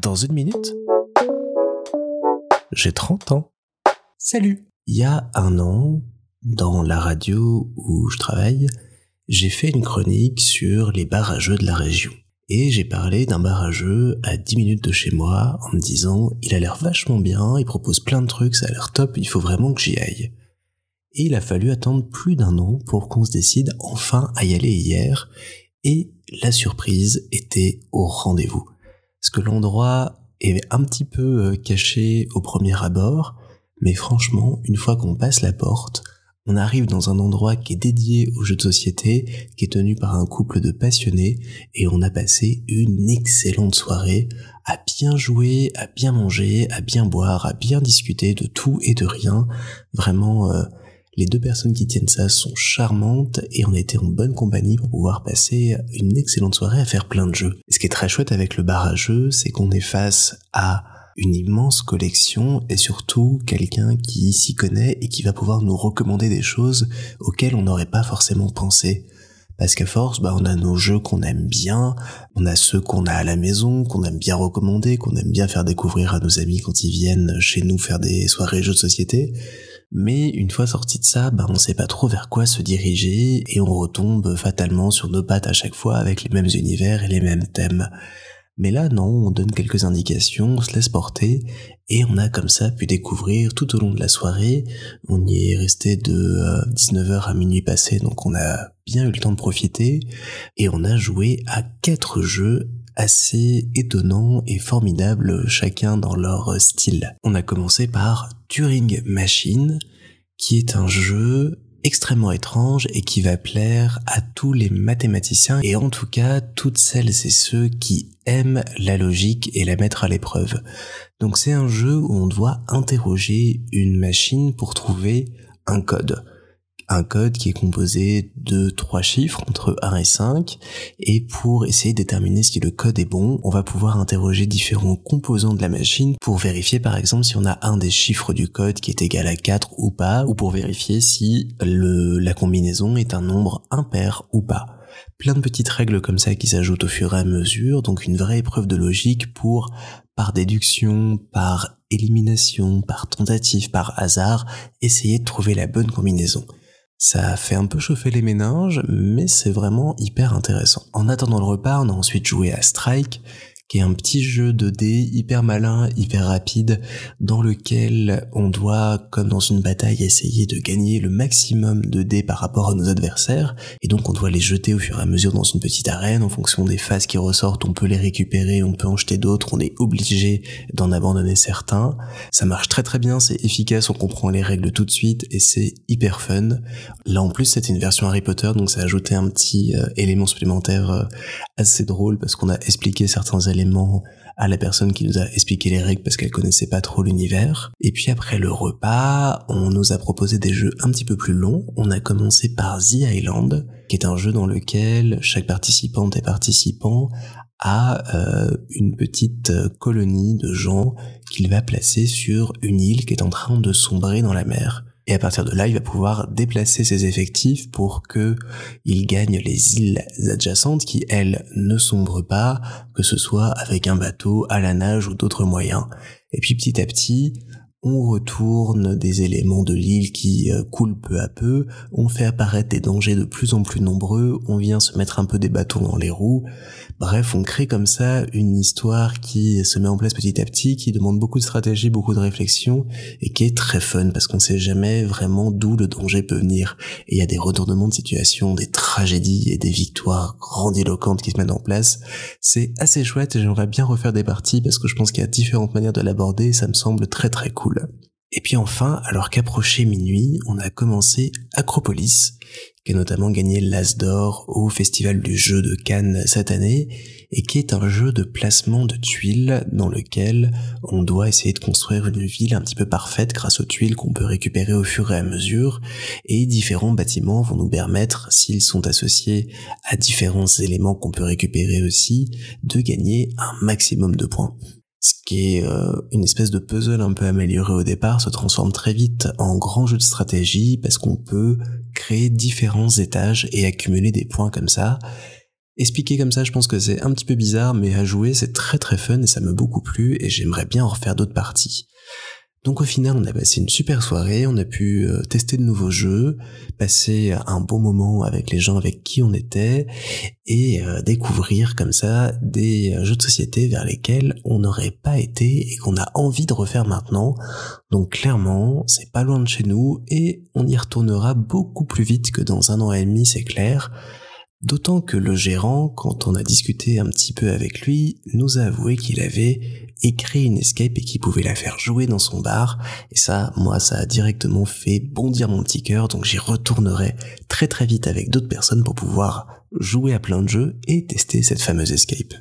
Dans une minute, j'ai 30 ans. Salut Il y a un an, dans la radio où je travaille, j'ai fait une chronique sur les barrageux de la région. Et j'ai parlé d'un barrageux à 10 minutes de chez moi en me disant il a l'air vachement bien, il propose plein de trucs, ça a l'air top, il faut vraiment que j'y aille. Et il a fallu attendre plus d'un an pour qu'on se décide enfin à y aller hier. Et la surprise était au rendez-vous. Parce que l'endroit est un petit peu euh, caché au premier abord, mais franchement, une fois qu'on passe la porte, on arrive dans un endroit qui est dédié aux jeux de société, qui est tenu par un couple de passionnés, et on a passé une excellente soirée à bien jouer, à bien manger, à bien boire, à bien discuter de tout et de rien. Vraiment, euh, les deux personnes qui tiennent ça sont charmantes et on était en bonne compagnie pour pouvoir passer une excellente soirée à faire plein de jeux. ce qui est très chouette avec le bar c'est qu'on est face à une immense collection et surtout quelqu'un qui s'y connaît et qui va pouvoir nous recommander des choses auxquelles on n'aurait pas forcément pensé. Parce qu'à force, bah, on a nos jeux qu'on aime bien, on a ceux qu'on a à la maison, qu'on aime bien recommander, qu'on aime bien faire découvrir à nos amis quand ils viennent chez nous faire des soirées jeux de société. Mais une fois sorti de ça, bah, on sait pas trop vers quoi se diriger et on retombe fatalement sur nos pattes à chaque fois avec les mêmes univers et les mêmes thèmes. Mais là, non, on donne quelques indications, on se laisse porter, et on a comme ça pu découvrir tout au long de la soirée. On y est resté de 19h euh, à minuit passé, donc on a bien eu le temps de profiter, et on a joué à quatre jeux assez étonnants et formidables, chacun dans leur style. On a commencé par Turing Machine, qui est un jeu extrêmement étrange et qui va plaire à tous les mathématiciens et en tout cas toutes celles et ceux qui aiment la logique et la mettre à l'épreuve. Donc c'est un jeu où on doit interroger une machine pour trouver un code un code qui est composé de trois chiffres entre 1 et 5 et pour essayer de déterminer si le code est bon, on va pouvoir interroger différents composants de la machine pour vérifier par exemple si on a un des chiffres du code qui est égal à 4 ou pas ou pour vérifier si la combinaison est un nombre impair ou pas. Plein de petites règles comme ça qui s'ajoutent au fur et à mesure, donc une vraie épreuve de logique pour, par déduction, par élimination, par tentative, par hasard, essayer de trouver la bonne combinaison. Ça fait un peu chauffer les méninges, mais c'est vraiment hyper intéressant. En attendant le repas, on a ensuite joué à Strike, qui est un petit jeu de dés hyper malin, hyper rapide, dans lequel on doit, comme dans une bataille, essayer de gagner le maximum de dés par rapport à nos adversaires, et donc on doit les jeter au fur et à mesure dans une petite arène, en fonction des phases qui ressortent, on peut les récupérer, on peut en jeter d'autres, on est obligé d'en abandonner certains. Ça marche très très bien, c'est efficace, on comprend les règles tout de suite, et c'est hyper fun. Là en plus c'était une version Harry Potter, donc ça a ajouté un petit euh, élément supplémentaire euh, assez drôle, parce qu'on a expliqué certains éléments à la personne qui nous a expliqué les règles parce qu'elle connaissait pas trop l'univers. Et puis après le repas, on nous a proposé des jeux un petit peu plus longs. On a commencé par The Island, qui est un jeu dans lequel chaque participante et participant a euh, une petite colonie de gens qu'il va placer sur une île qui est en train de sombrer dans la mer. Et à partir de là, il va pouvoir déplacer ses effectifs pour que il gagne les îles adjacentes qui, elles, ne sombrent pas, que ce soit avec un bateau, à la nage ou d'autres moyens. Et puis petit à petit, on retourne des éléments de l'île qui euh, coulent peu à peu, on fait apparaître des dangers de plus en plus nombreux, on vient se mettre un peu des bâtons dans les roues, bref, on crée comme ça une histoire qui se met en place petit à petit, qui demande beaucoup de stratégie, beaucoup de réflexion, et qui est très fun, parce qu'on sait jamais vraiment d'où le danger peut venir, et il y a des retournements de situation, des tragédies et des victoires grandiloquentes qui se mettent en place, c'est assez chouette, et j'aimerais bien refaire des parties, parce que je pense qu'il y a différentes manières de l'aborder, ça me semble très très cool. Et puis enfin, alors qu'approchait minuit, on a commencé Acropolis, qui a notamment gagné l'As d'or au Festival du jeu de Cannes cette année, et qui est un jeu de placement de tuiles dans lequel on doit essayer de construire une ville un petit peu parfaite grâce aux tuiles qu'on peut récupérer au fur et à mesure, et différents bâtiments vont nous permettre, s'ils sont associés à différents éléments qu'on peut récupérer aussi, de gagner un maximum de points ce qui est euh, une espèce de puzzle un peu amélioré au départ, se transforme très vite en grand jeu de stratégie parce qu'on peut créer différents étages et accumuler des points comme ça. Expliquer comme ça, je pense que c'est un petit peu bizarre, mais à jouer, c'est très très fun et ça m'a beaucoup plu et j'aimerais bien en refaire d'autres parties. Donc au final, on a passé une super soirée, on a pu euh, tester de nouveaux jeux, passer un bon moment avec les gens avec qui on était et euh, découvrir comme ça des euh, jeux de société vers lesquels on n'aurait pas été et qu'on a envie de refaire maintenant. Donc clairement, c'est pas loin de chez nous et on y retournera beaucoup plus vite que dans un an et demi, c'est clair. D'autant que le gérant, quand on a discuté un petit peu avec lui, nous a avoué qu'il avait écrit une escape et qu'il pouvait la faire jouer dans son bar. Et ça, moi, ça a directement fait bondir mon petit cœur, donc j'y retournerai très très vite avec d'autres personnes pour pouvoir jouer à plein de jeux et tester cette fameuse escape.